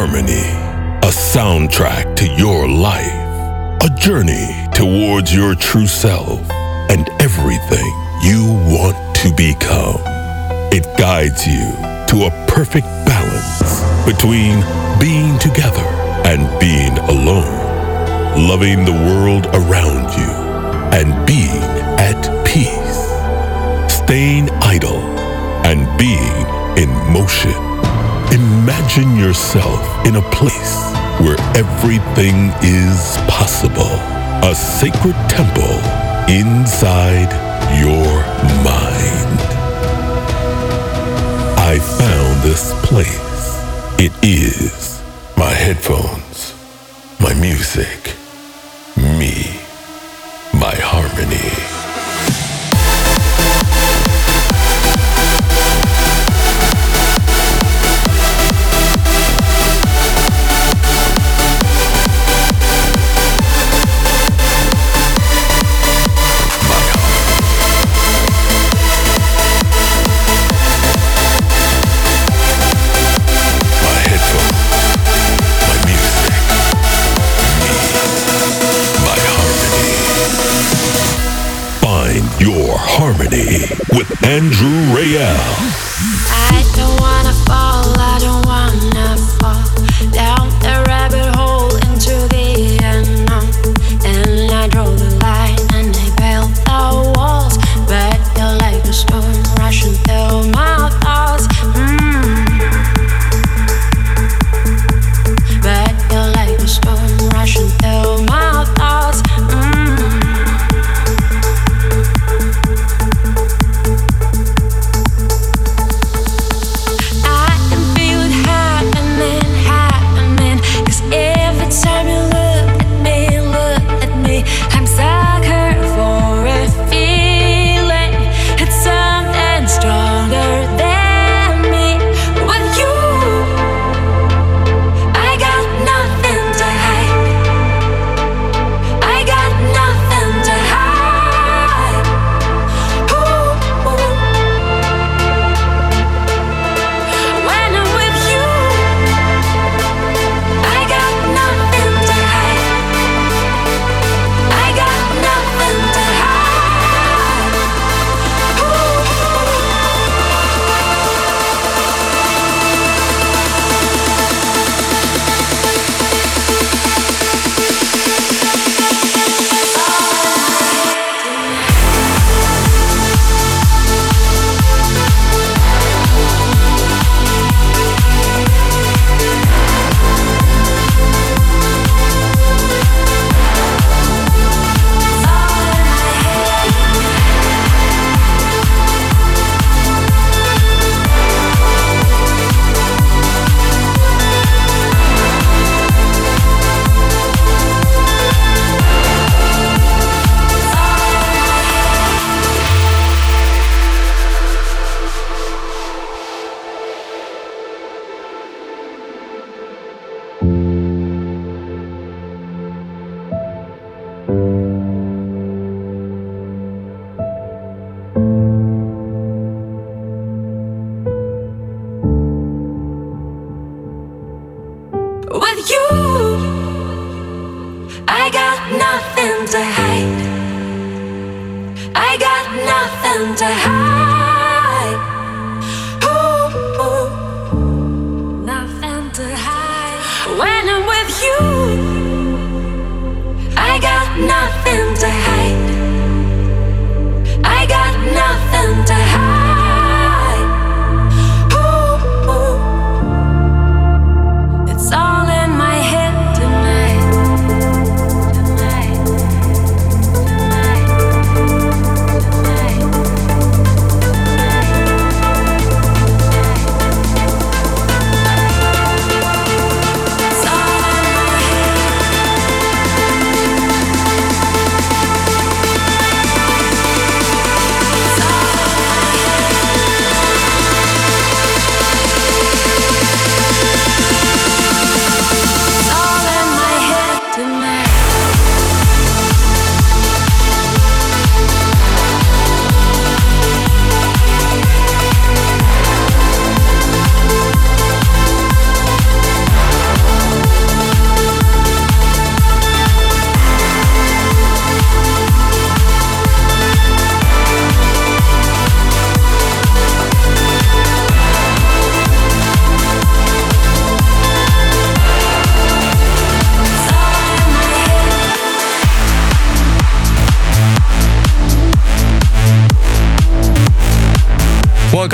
Harmony, a soundtrack to your life, a journey towards your true self and everything you want to become. It guides you to a perfect balance between being together and being alone, loving the world around you and being at peace, staying idle and being in motion. Imagine yourself in a place where everything is possible, a sacred temple inside your mind. I found this place. It is my headphones, my music, me, my harmony. With Andrew Rayel. Nothing to hide.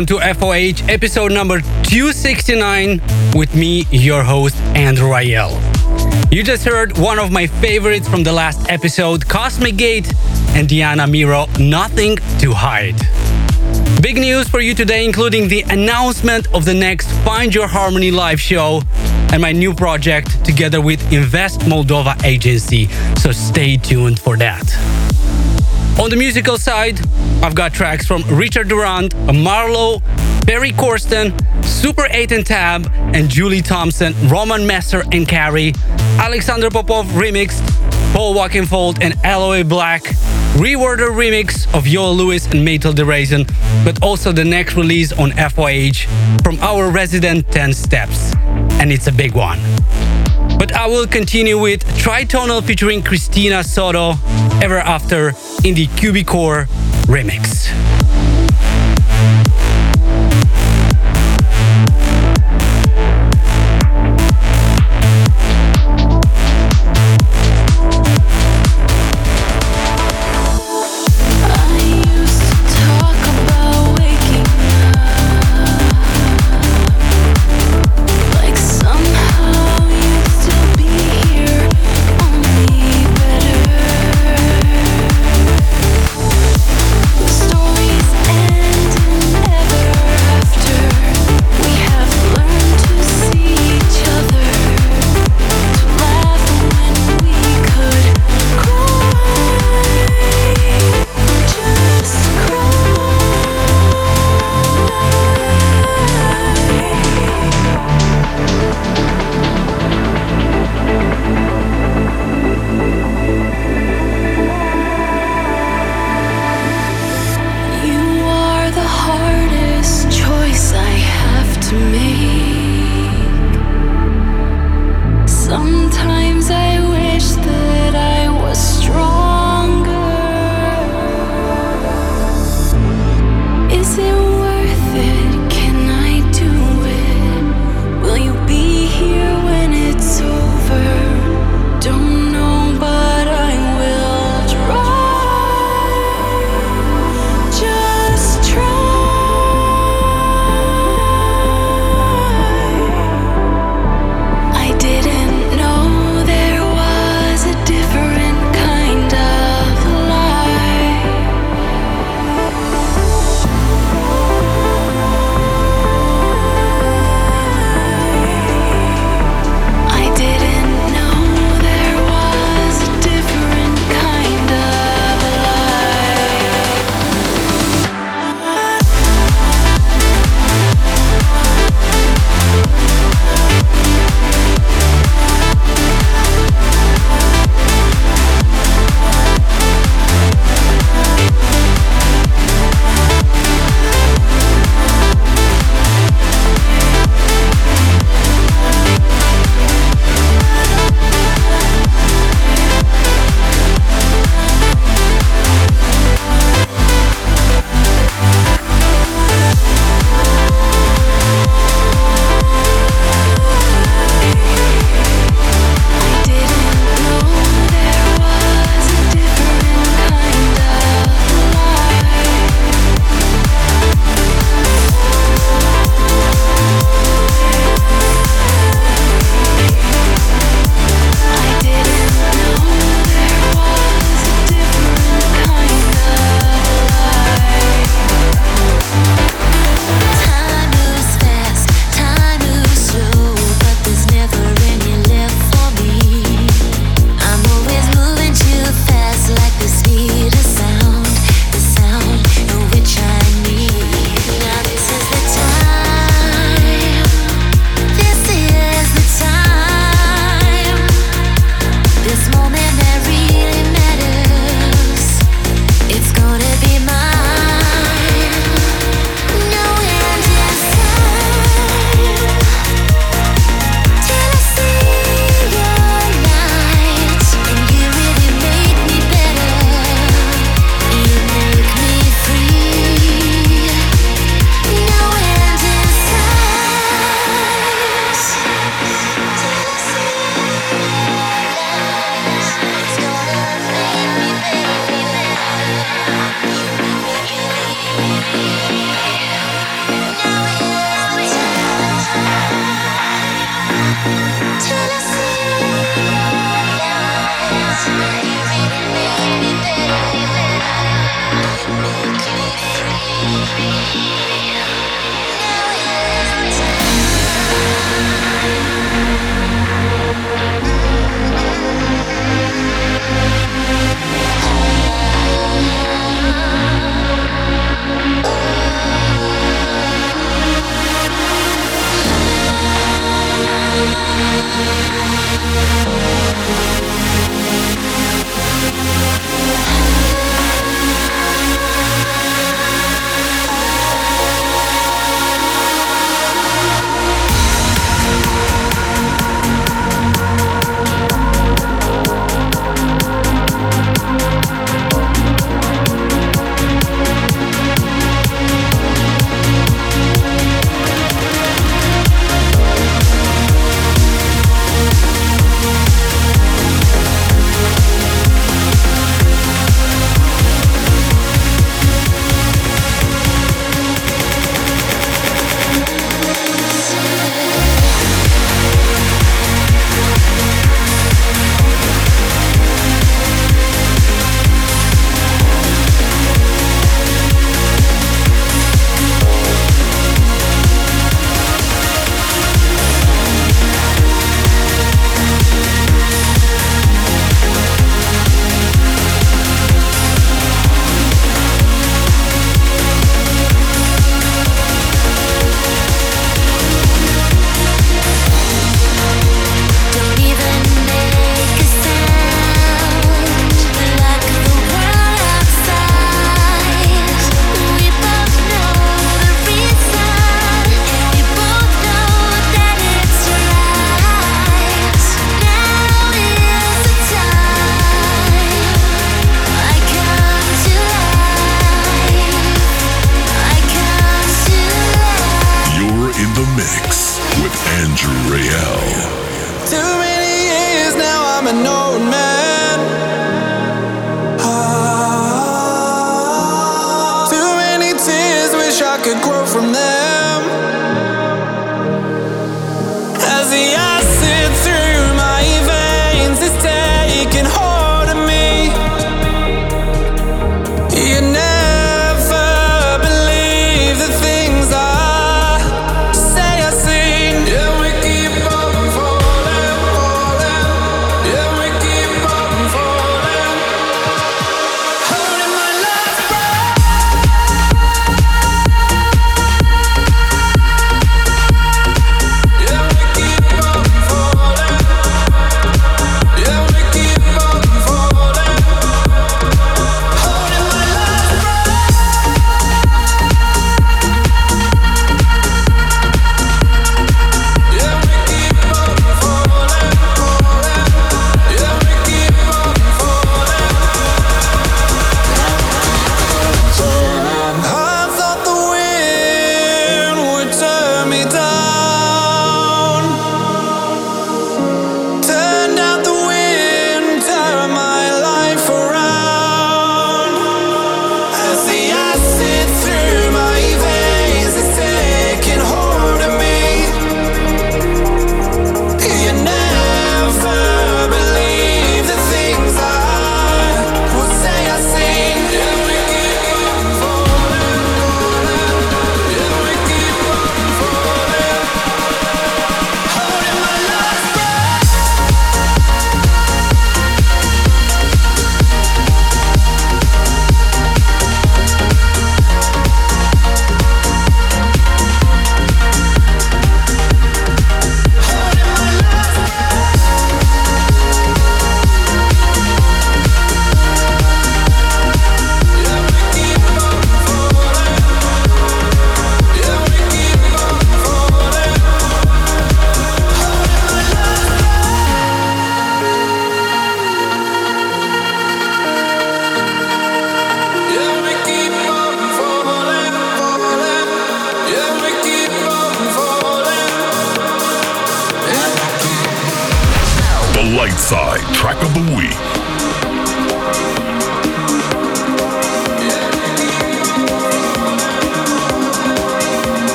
Welcome to FYH episode number 269 with me, your host, Andrew Rayel. You just heard one of my favorites from the last episode, Cosmic Gate and Diana Miro, Nothing to Hide. Big news for you today, including the announcement of the next Find Your Harmony live show and my new project together with Invest Moldova Agency, so stay tuned for that. On the musical side, I've got tracks from Richard Durand, MaRLo, Ferry Corsten, Super 8 and Tab, and Julie Thompson, Roman Messer and Carrie, Alexander Popov remixed, Paul Oakenfold and Aloe Blacc, ReOrder remix of Yoel Lewis and Metal DeRaisin, but also the next release on FYH from our resident 10 Steps. And it's a big one. But I will continue with Tritonal featuring Cristina Soto, Ever After in the Cubicore remix.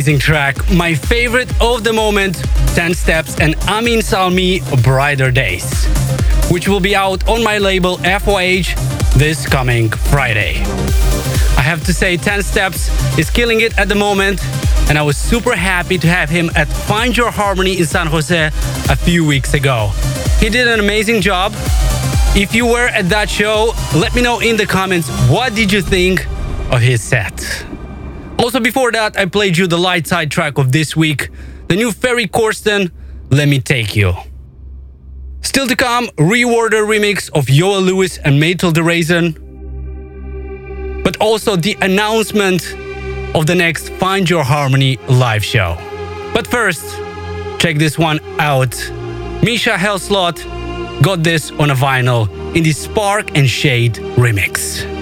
Amazing track. My favorite of the moment 10 Steps and Amin Salmi Brighter Days, which will be out on my label FYH this coming Friday. I have to say, 10 Steps is killing it at the moment, and I was super happy to have him at Find Your Harmony in San Jose a few weeks ago. He did an amazing job. If you were at that show, let me know in the comments what did you think of his set. Also, before that, I played you the light side track of this week, the new Ferry Corsten, Let Me Take You. Still to come, reorder remix of Yoel Lewis and Metal the Raisin. But also the announcement of the next Find Your Harmony live show. But first, check this one out. Misha Helslot got this on a vinyl in the Spark and Shade remix.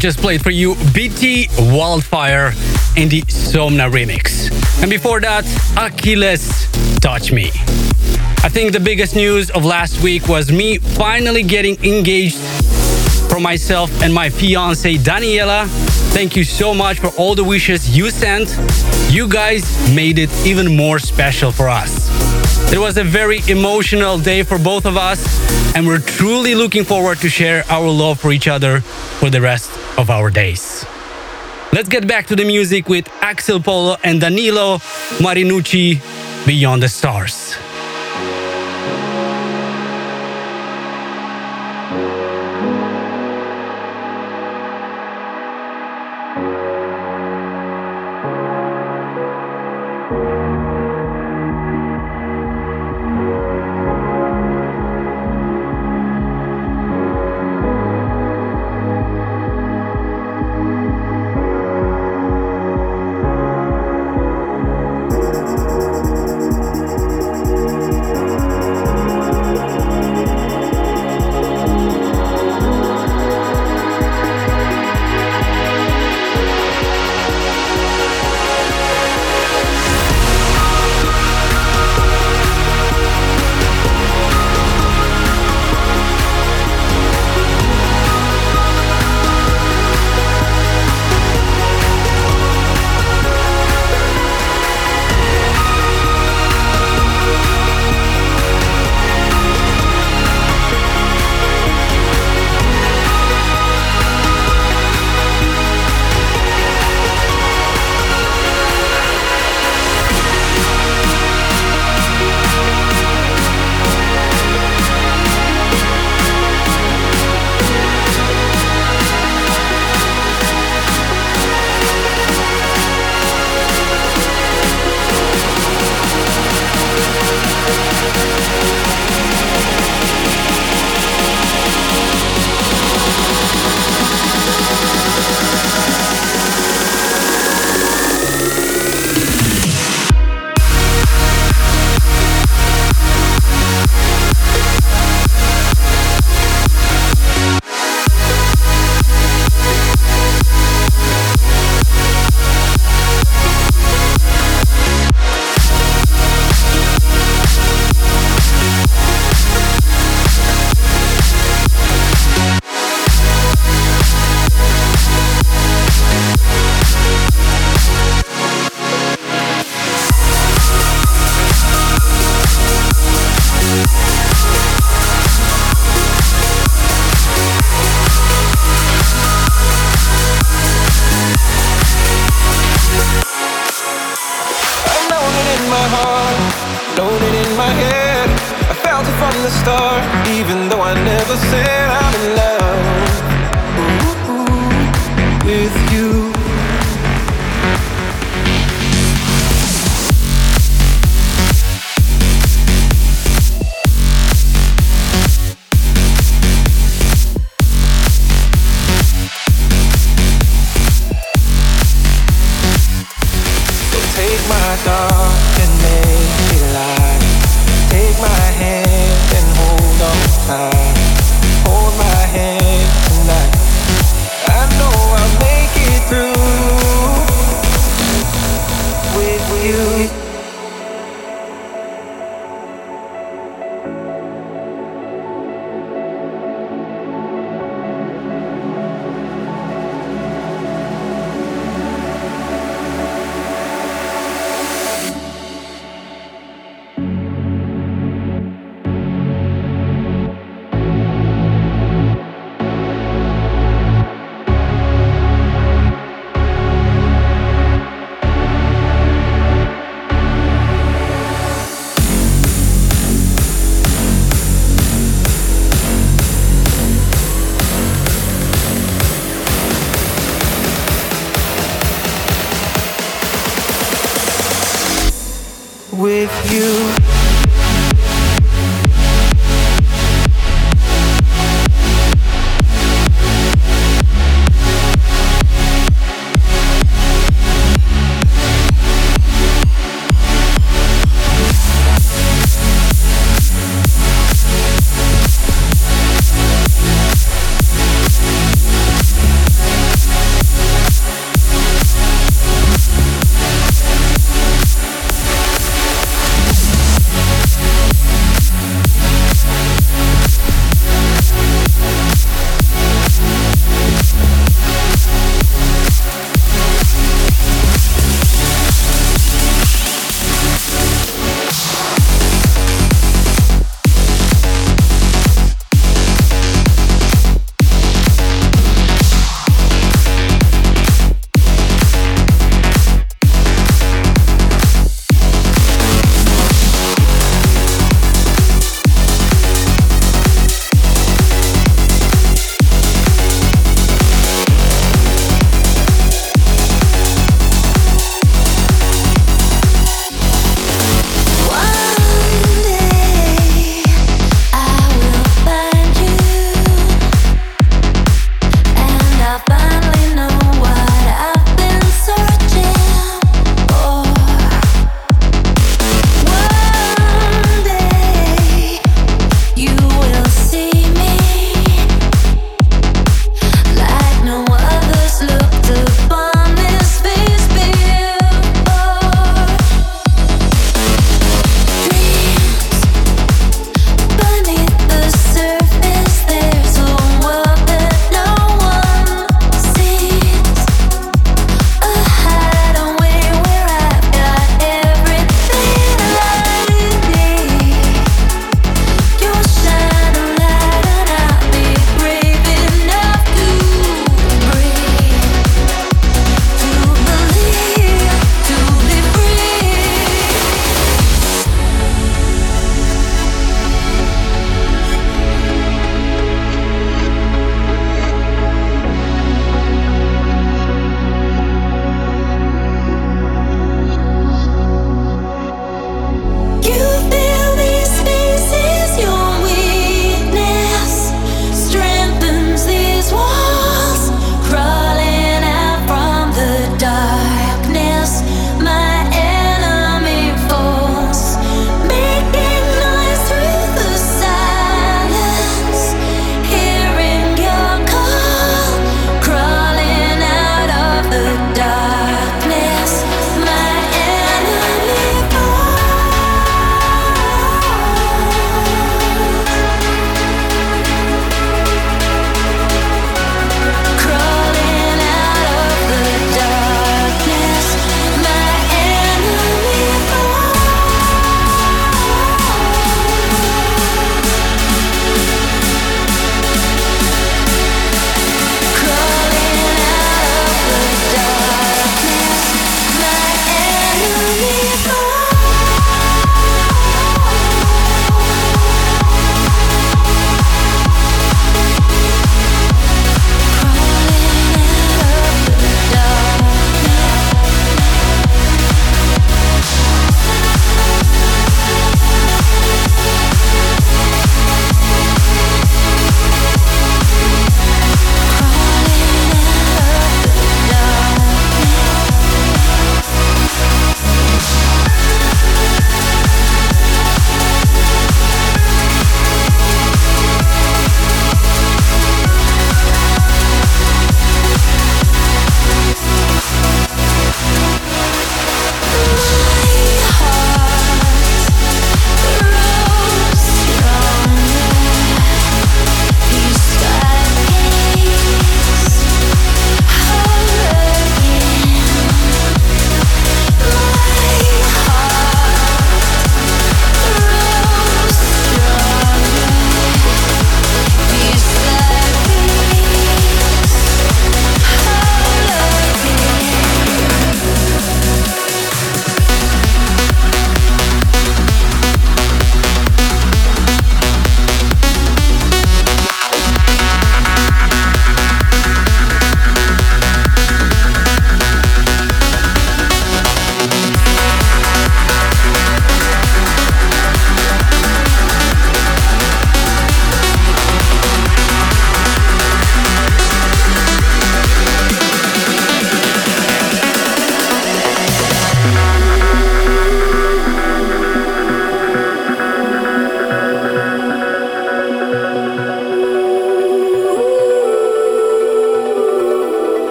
Just played for you BT Wildfire in the Somna remix. And before that, Achilles Touch Me. I think the biggest news of last week was me finally getting engaged for myself and my fiance Daniela. Thank you so much for all the wishes you sent. You guys made it even more special for us. It was a very emotional day for both of us, and we're truly looking forward to share our love for each other for the rest of our days. Let's get back to the music with Axel Polo and Danilo Marinucci, Beyond the Stars.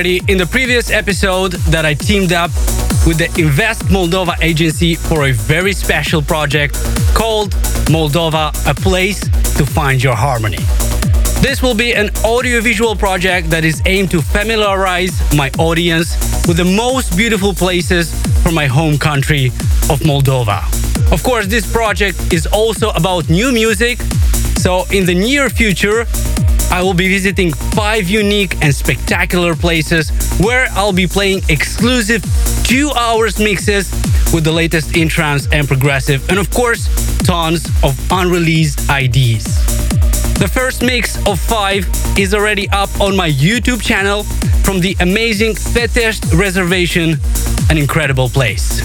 Already in the previous episode that I teamed up with the Invest Moldova agency for a very special project called Moldova, a place to find your harmony. This will be an audiovisual project that is aimed to familiarize my audience with the most beautiful places from my home country of Moldova. Of course, this project is also about new music, so in the near future, I will be visiting five unique and spectacular places where I'll be playing exclusive two hours mixes with the latest in trance and progressive, and of course, tons of unreleased IDs. The first mix of five is already up on my YouTube channel from the amazing Fetest Reservation, an incredible place.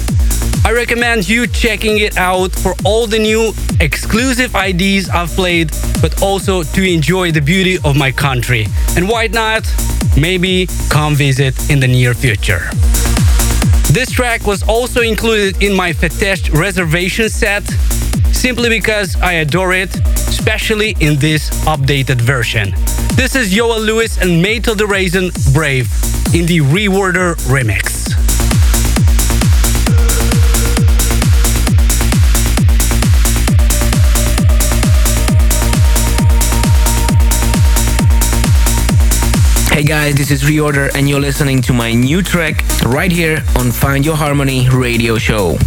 I recommend you checking it out for all the new exclusive IDs I've played, but also to enjoy the beauty of my country. And why not? Maybe come visit in the near future. This track was also included in my Fetest reservation set, simply because I adore it especially in this updated version. This is Yoel Lewis and Mate the Raisin Brave in the ReOrder remix. Hey guys, this is ReOrder and you're listening to my new track right here on Find Your Harmony radio show.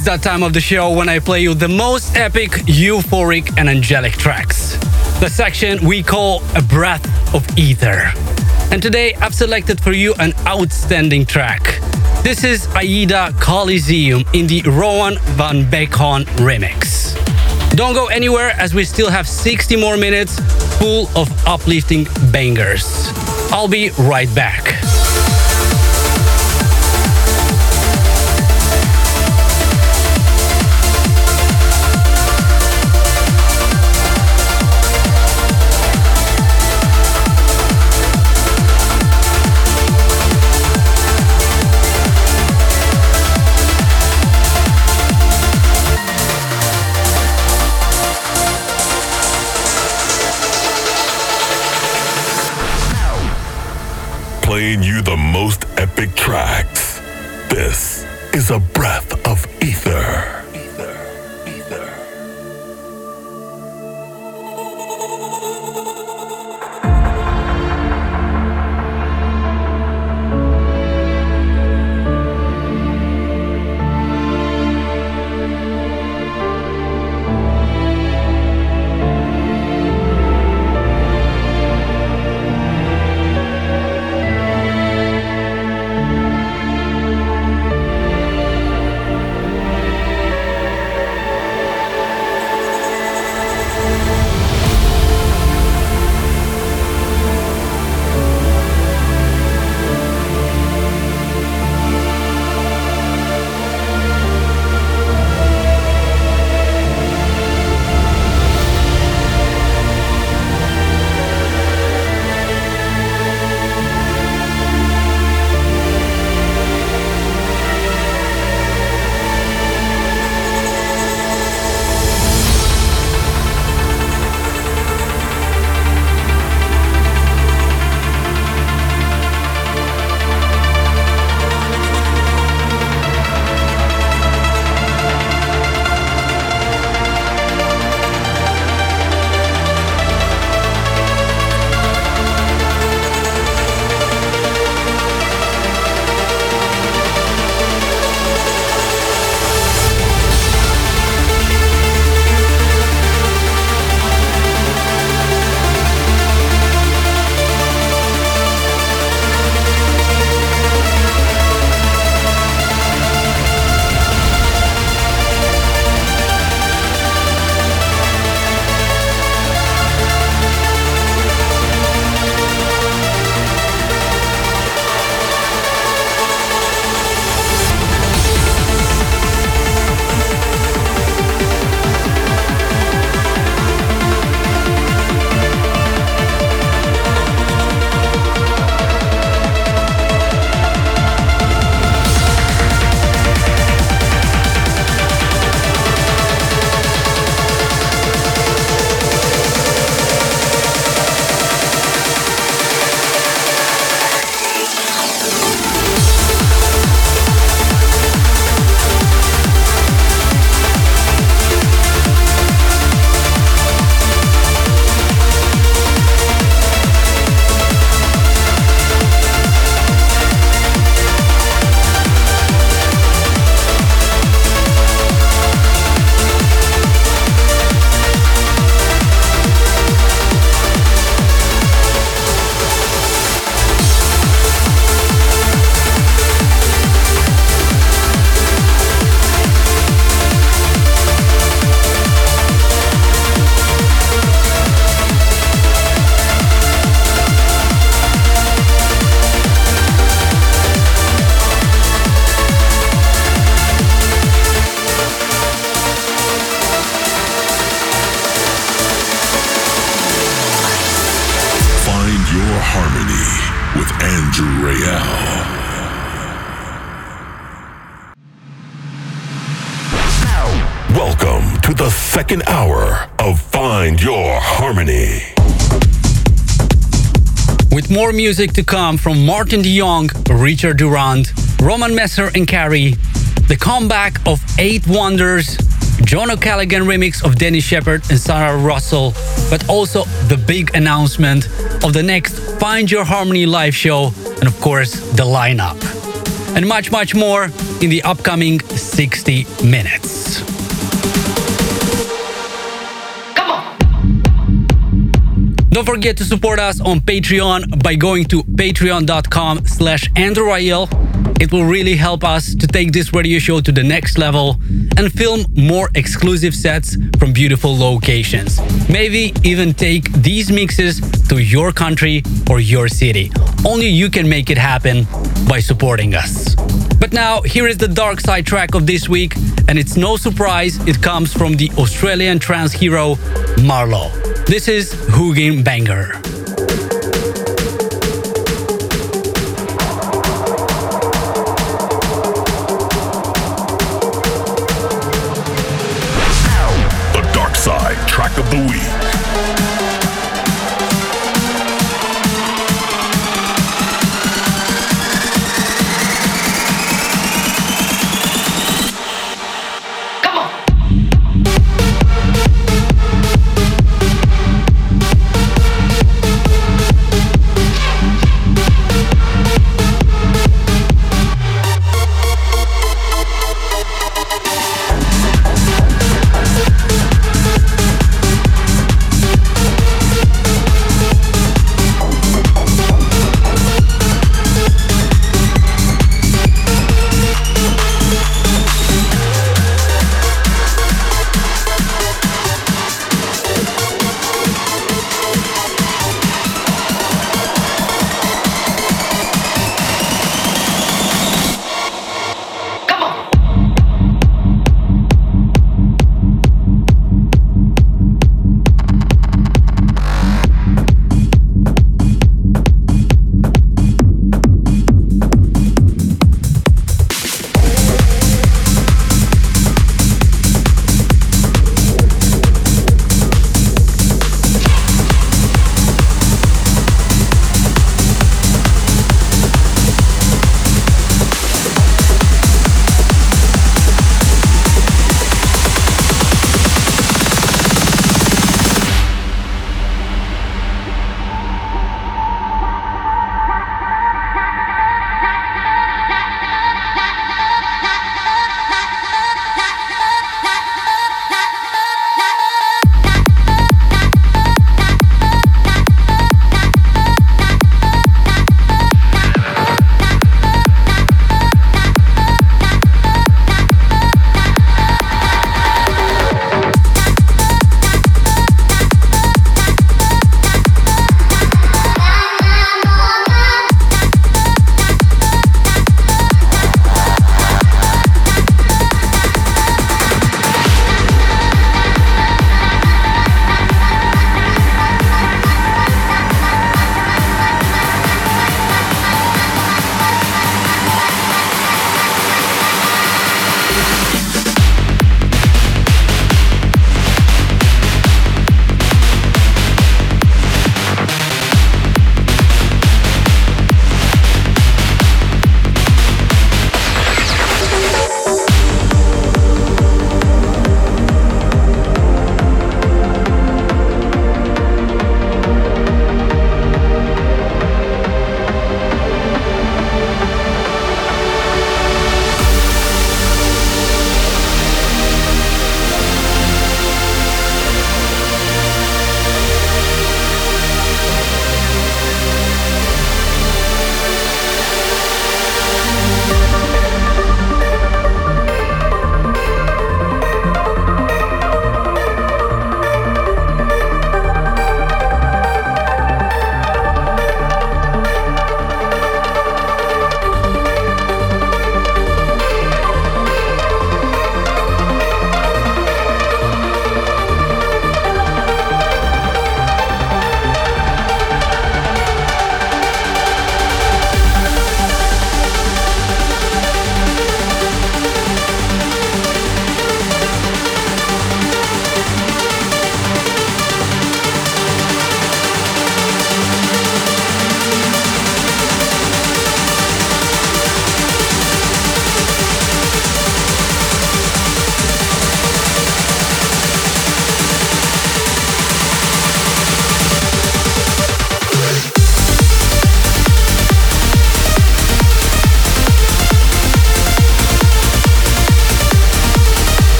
That time of the show when I play you the most epic, euphoric, and angelic tracks. The section we call A Breath of Ether. And today I've selected for you an outstanding track. This is Aida Coliseum in the Rowan van Beekhoven remix. Don't go anywhere as we still have 60 more minutes full of uplifting bangers. I'll be right back. Playing you the most epic tracks. This is a breath more music to come from Martin de Jong, Richard Durand, Roman Messer and Carrie, the comeback of Eight Wonders, John O'Callaghan remix of Denis Sheperd and Sarah Russell, but also the big announcement of the next Find Your Harmony live show, and of course, the lineup. And much, much more in the upcoming 60 minutes. Don't forget to support us on Patreon by going to patreon.com slash andrewrayel. It will really help us to take this radio show to the next level and film more exclusive sets from beautiful locations. Maybe even take these mixes to your country or your city. Only you can make it happen by supporting us. But now, here is the dark side track of this week, and it's no surprise it comes from the Australian trance hero MaRLo. This is Hugin Banger.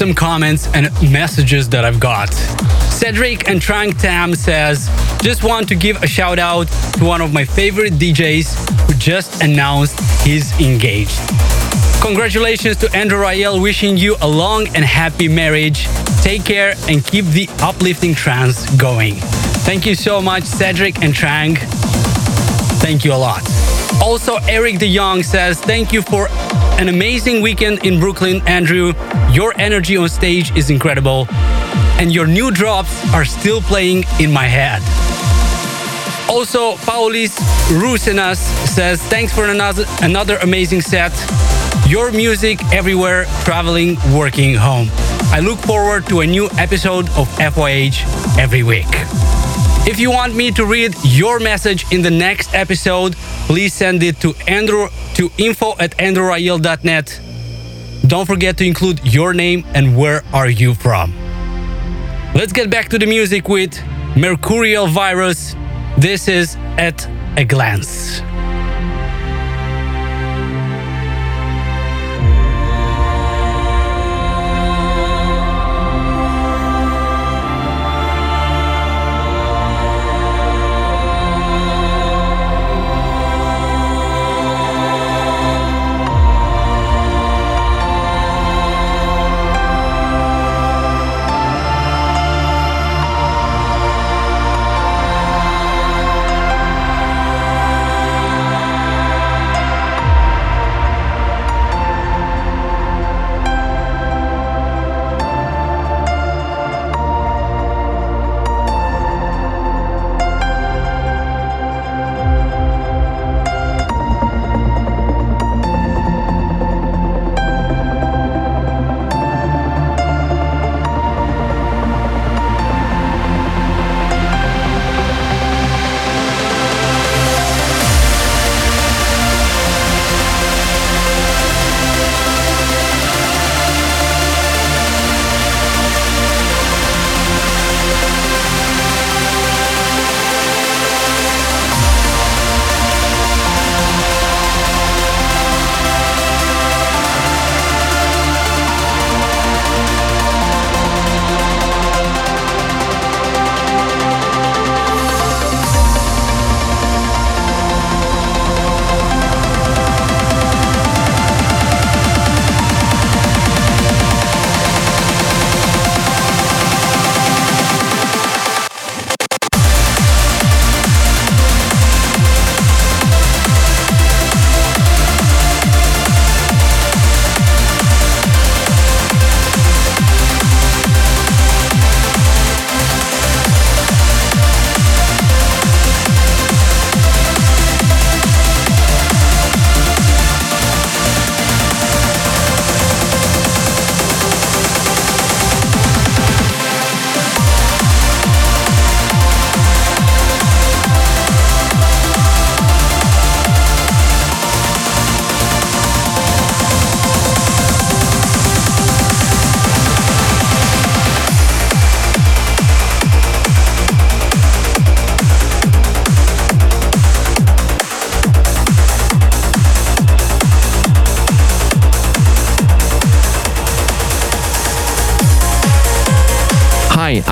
Some comments and messages that I've got. Cedric and Trang Tam says, just want to give a shout out to one of my favorite DJs who just announced he's engaged. Congratulations to Andrew Rayel, wishing you a long and happy marriage. Take care and keep the uplifting trance going. Thank you so much, Cedric and Trang. Thank you a lot. Also, Eric de Jong says, Thank you for an amazing weekend in Brooklyn, Andrew. Your energy on stage is incredible, and your new drops are still playing in my head. Also, Paulis Rusenas says, Thanks for another, another amazing set. Your music everywhere, traveling, working, home. I look forward to a new episode of FYH every week. If you want me to read your message in the next episode, please send it to Andrew to info at andrewrayel.net. Don't forget to include your name and where are you from. Let's get back to the music with Mercurial Virus. This is At a Glance.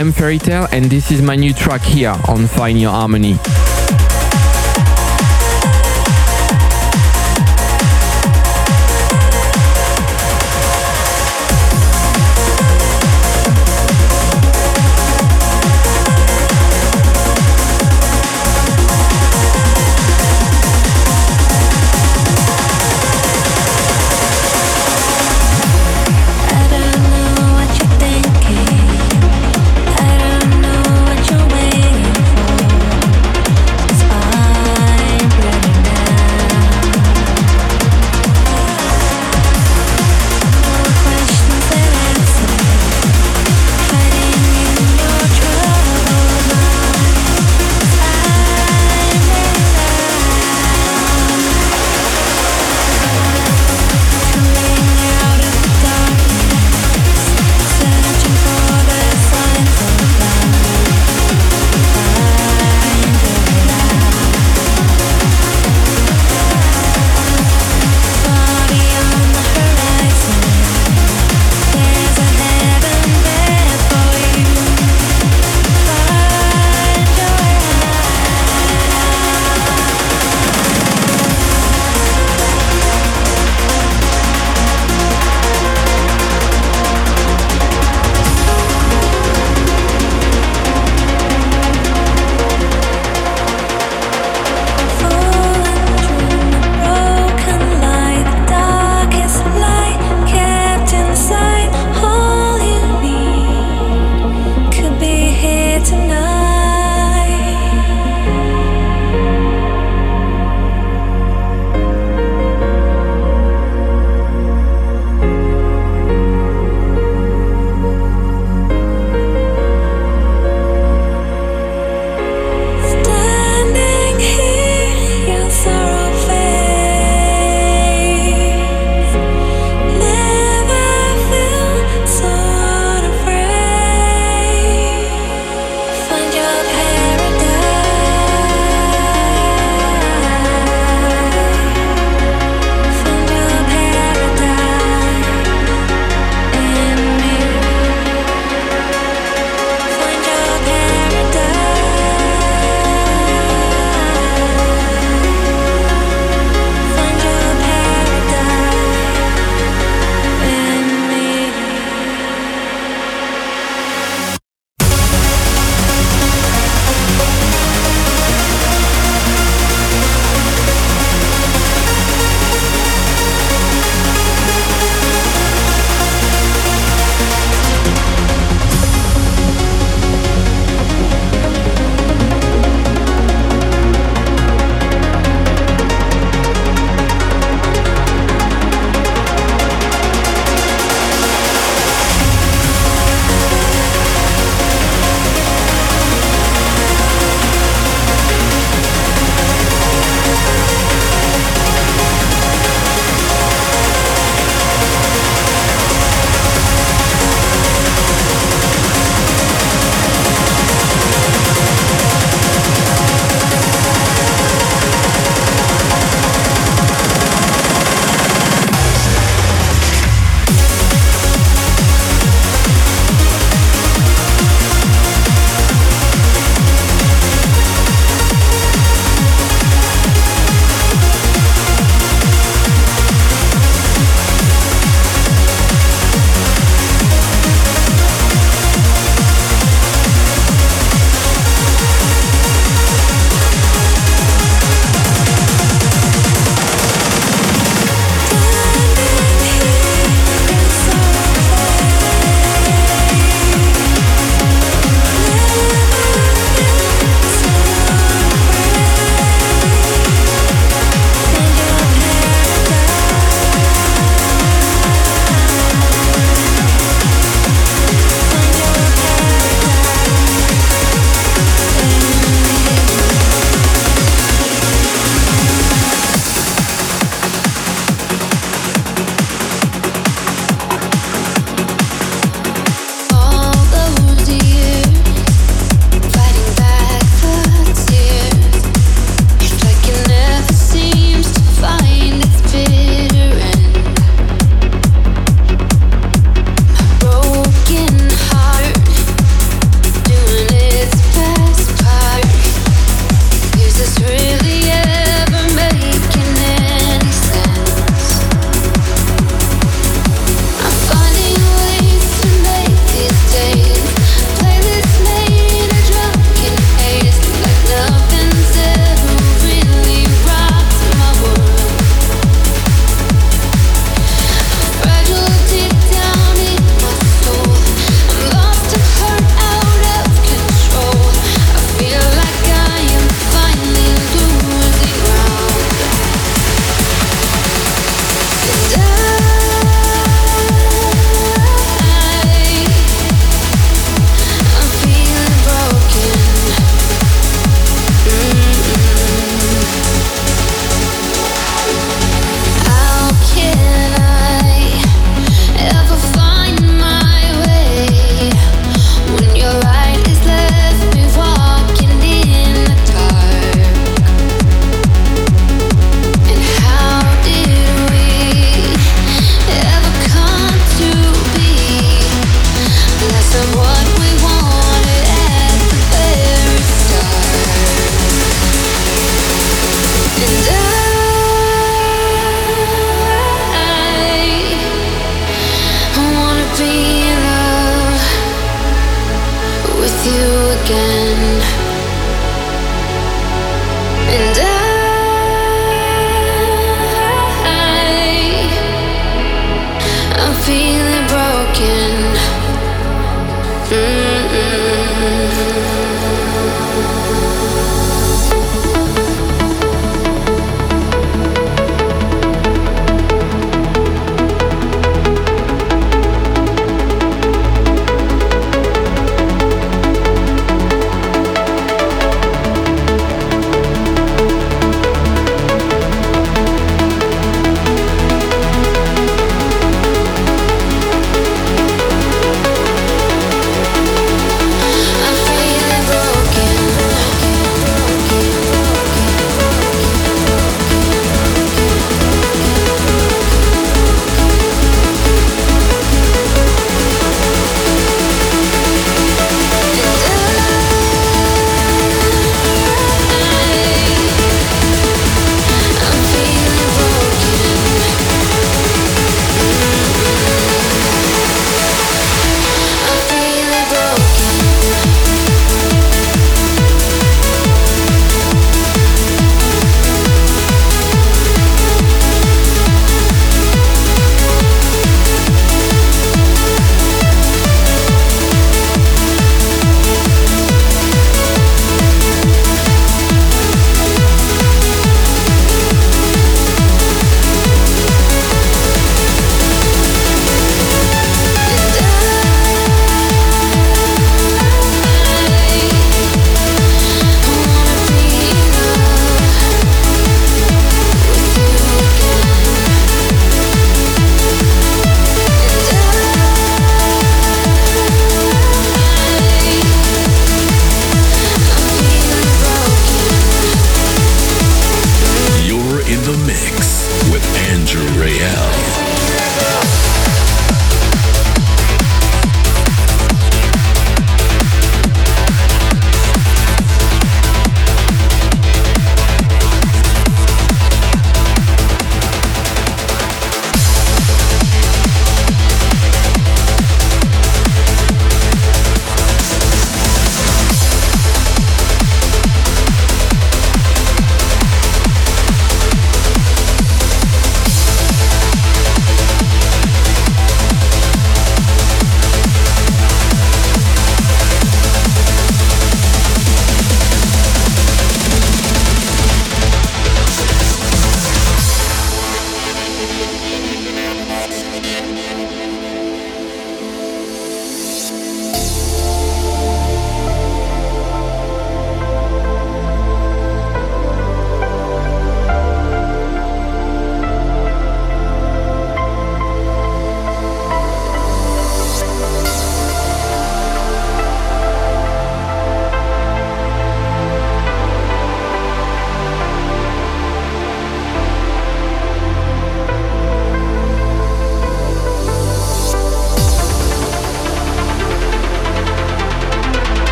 I'm Ferry Tayle, and this is my new track here on Find Your Harmony.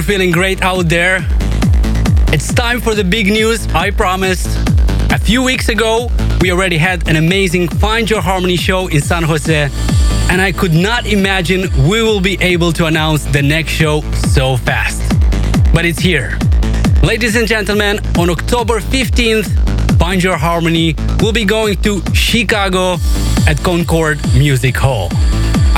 You're feeling great out there. It's time for the big news, I promised. A few weeks ago, we already had an amazing Find Your Harmony show in San Jose, and I could not imagine we will be able to announce the next show so fast. But it's here. Ladies and gentlemen, on October 15th, Find Your Harmony will be going to Chicago at Concord Music Hall.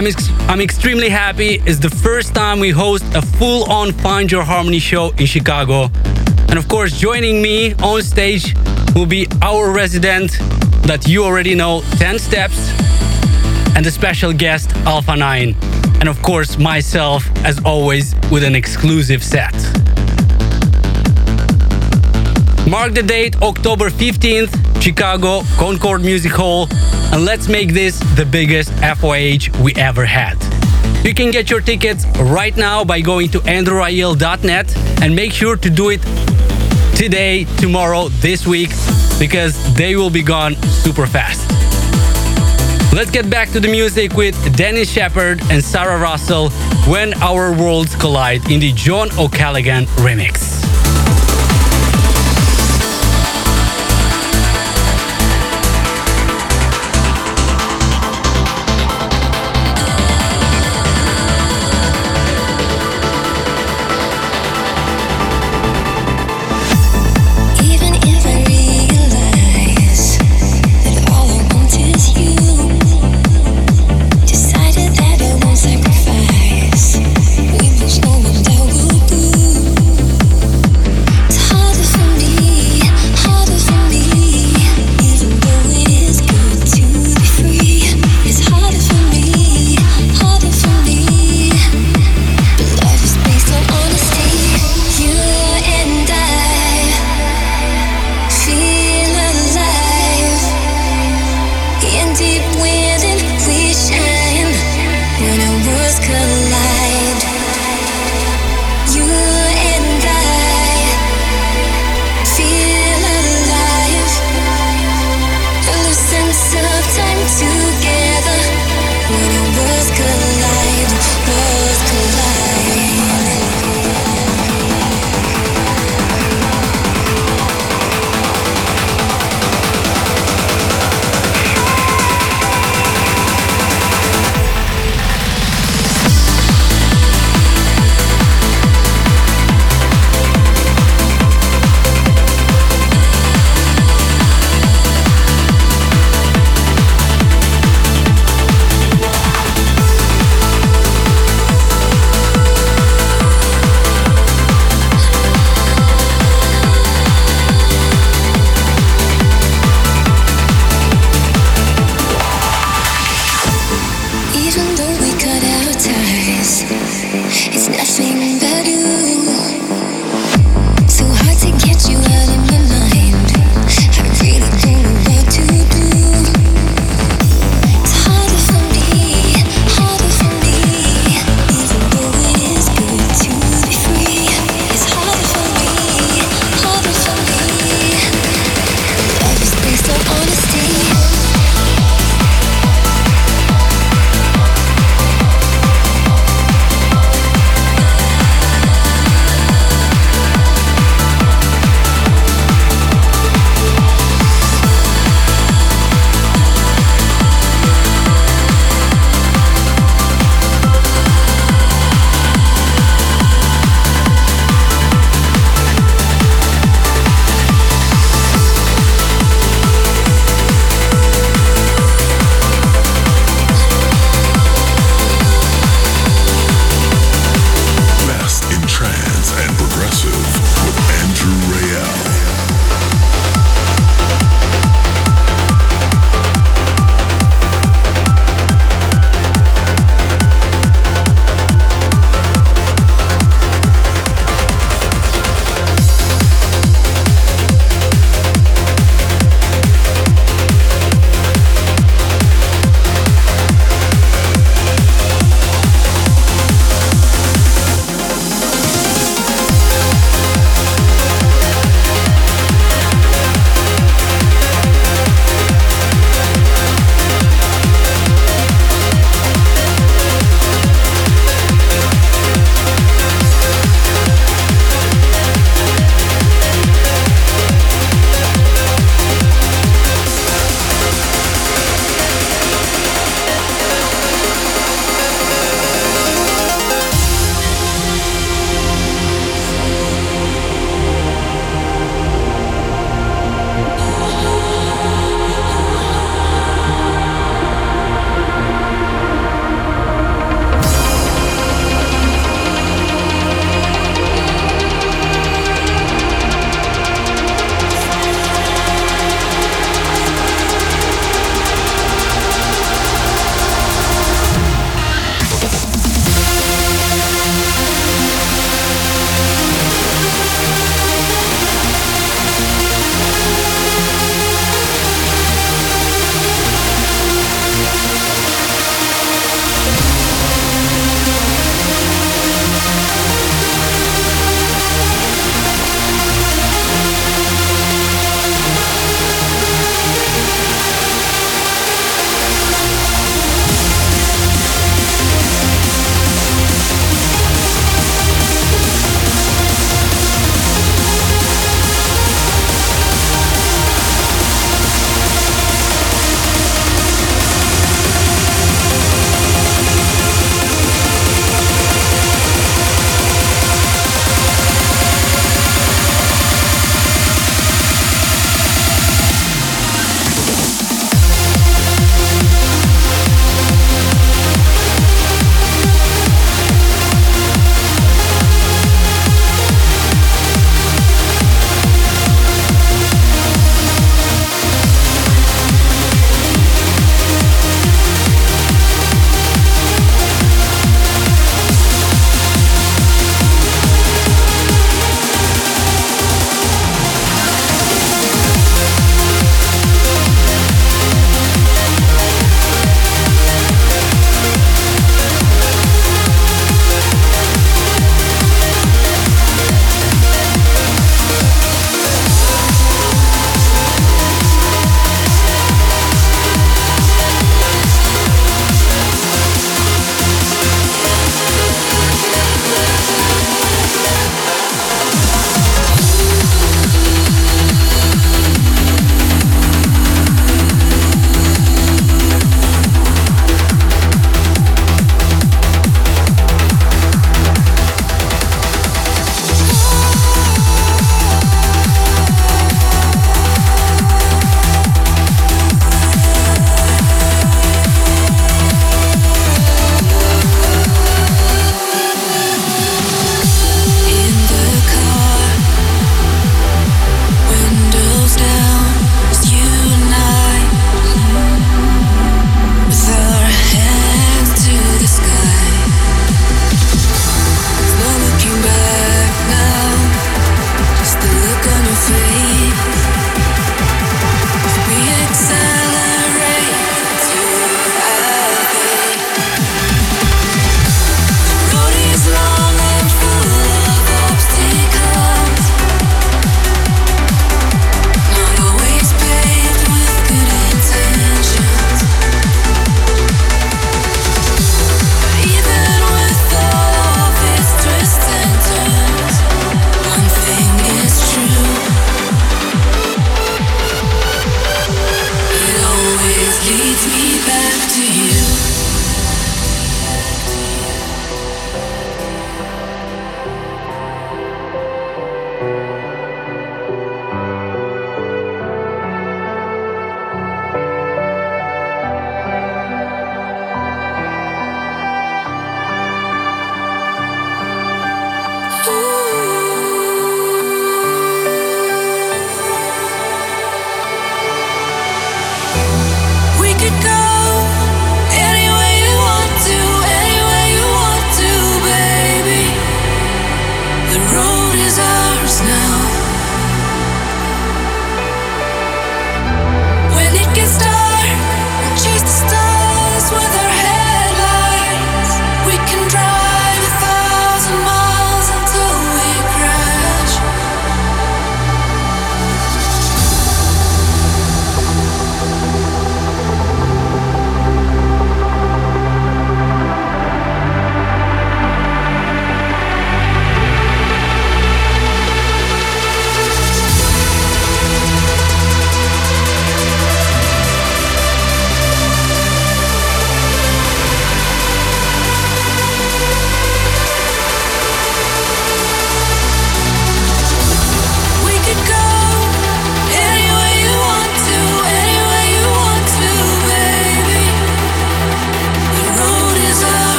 I'm, ex- I'm extremely happy. It's the first time we host a full on Find Your Harmony show in Chicago. And of course, joining me on stage will be our resident that you already know, 10 Steps, and the special guest, Alpha 9. And of course, myself, as always, with an exclusive set. Mark the date, October 15th, Chicago, Concord Music Hall and let's make this the biggest FYH we ever had. You can get your tickets right now by going to andrewrayel.net and make sure to do it today, tomorrow, this week, because they will be gone super fast. Let's get back to the music with Denis Sheperd and Sarah Russell when our worlds collide in the John O'Callaghan remix.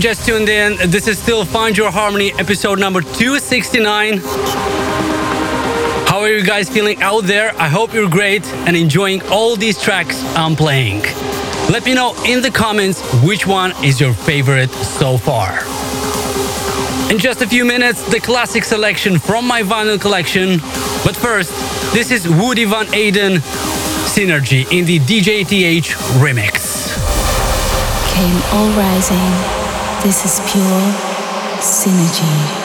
Just tuned in, this is still Find Your Harmony episode number 269. How are you guys feeling out there? I hope you're great and enjoying all these tracks I'm playing. Let me know in the comments which one is your favorite so far. In just a few minutes, the classic selection from my vinyl collection. But first, this is Woody Van Eyden Synergy in the DJTH remix. Came all rising. This is pure synergy.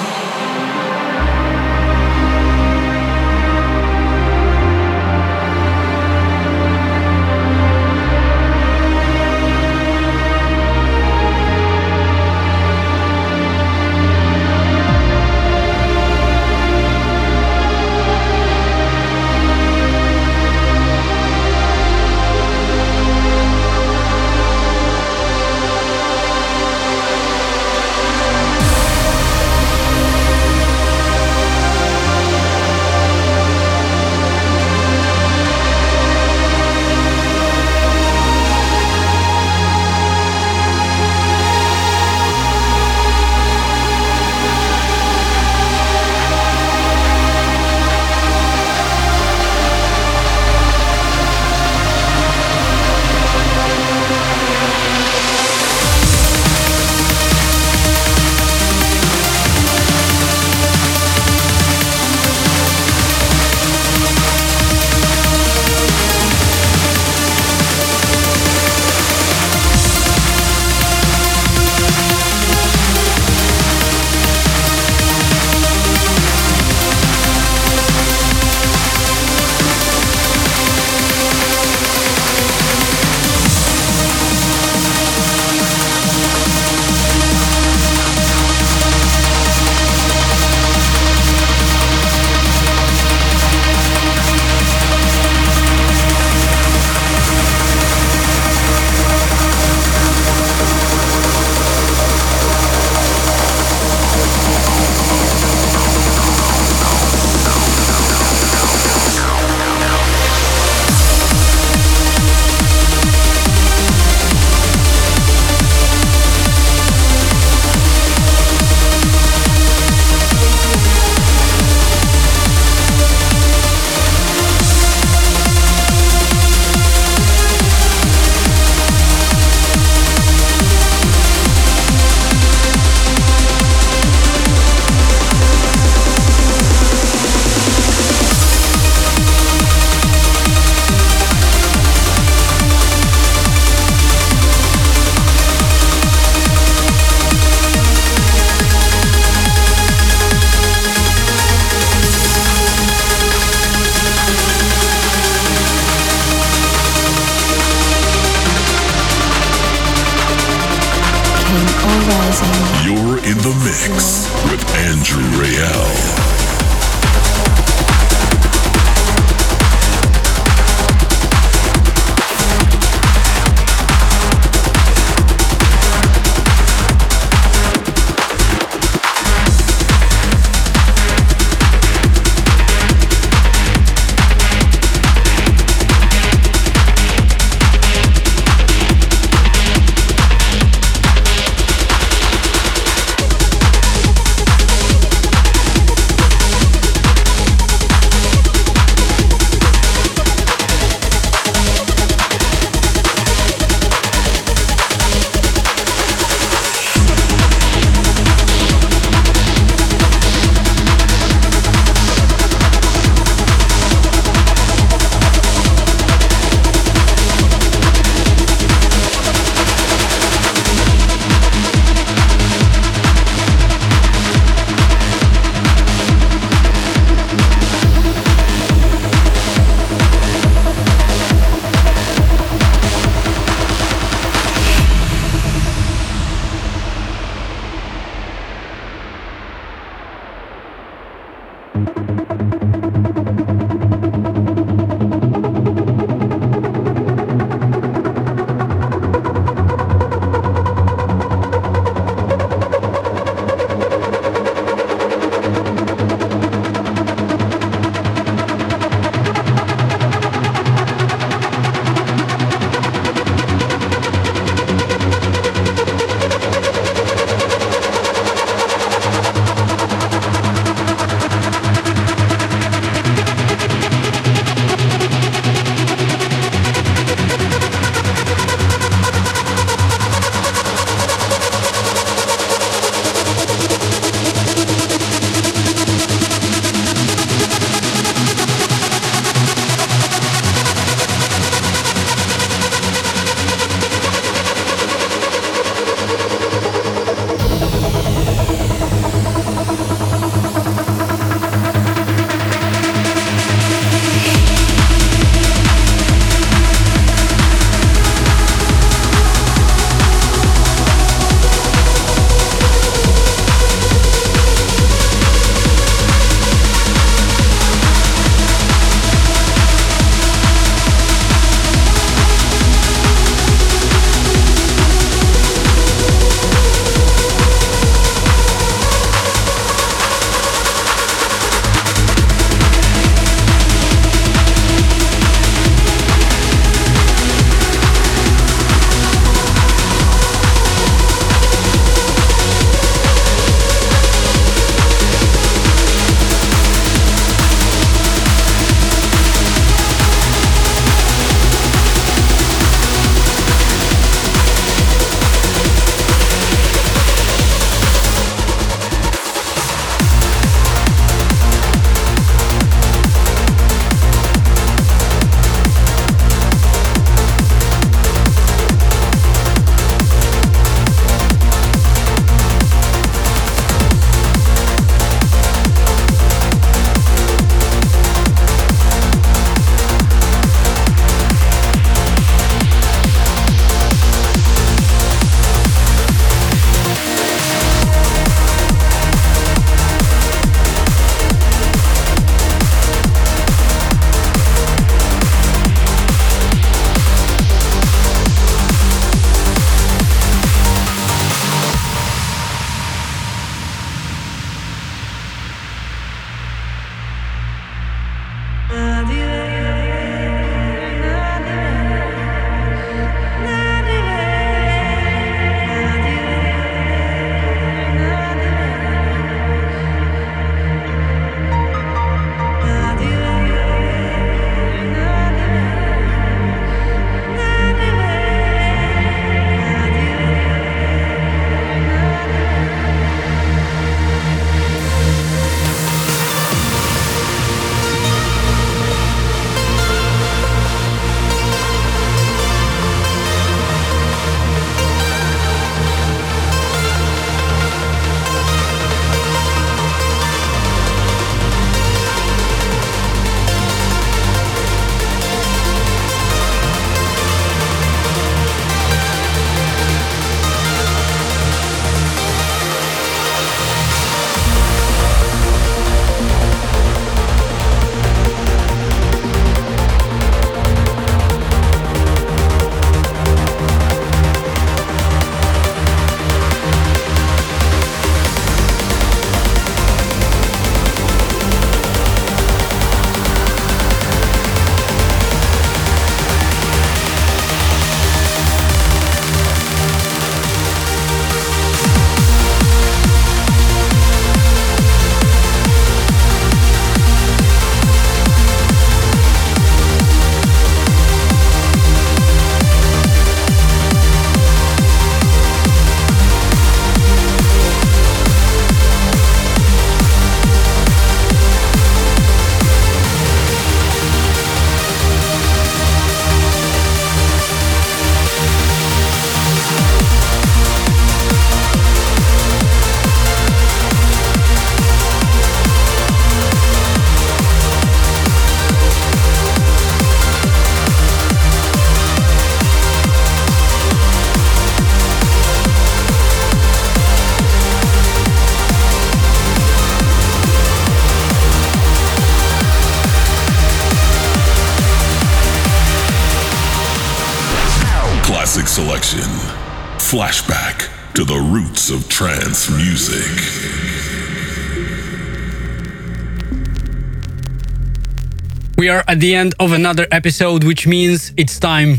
We are at the end of another episode, which means it's time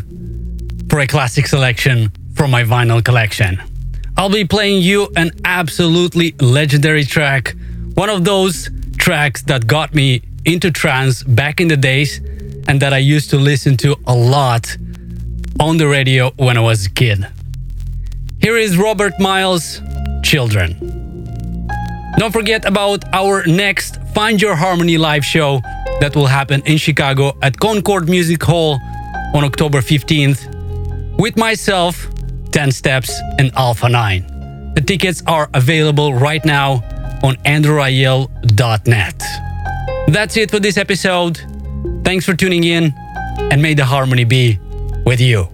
for a classic selection from my vinyl collection. I'll be playing you an absolutely legendary track, one of those tracks that got me into trance back in the days and that I used to listen to a lot on the radio when I was a kid. Here is Robert Miles, Children. Don't forget about our next Find Your Harmony live show that will happen in Chicago at Concord Music Hall on October 15th with myself, 10 Steps, and Alpha 9. The tickets are available right now on andrewrayel.net. That's it for this episode. Thanks for tuning in, and may the harmony be with you.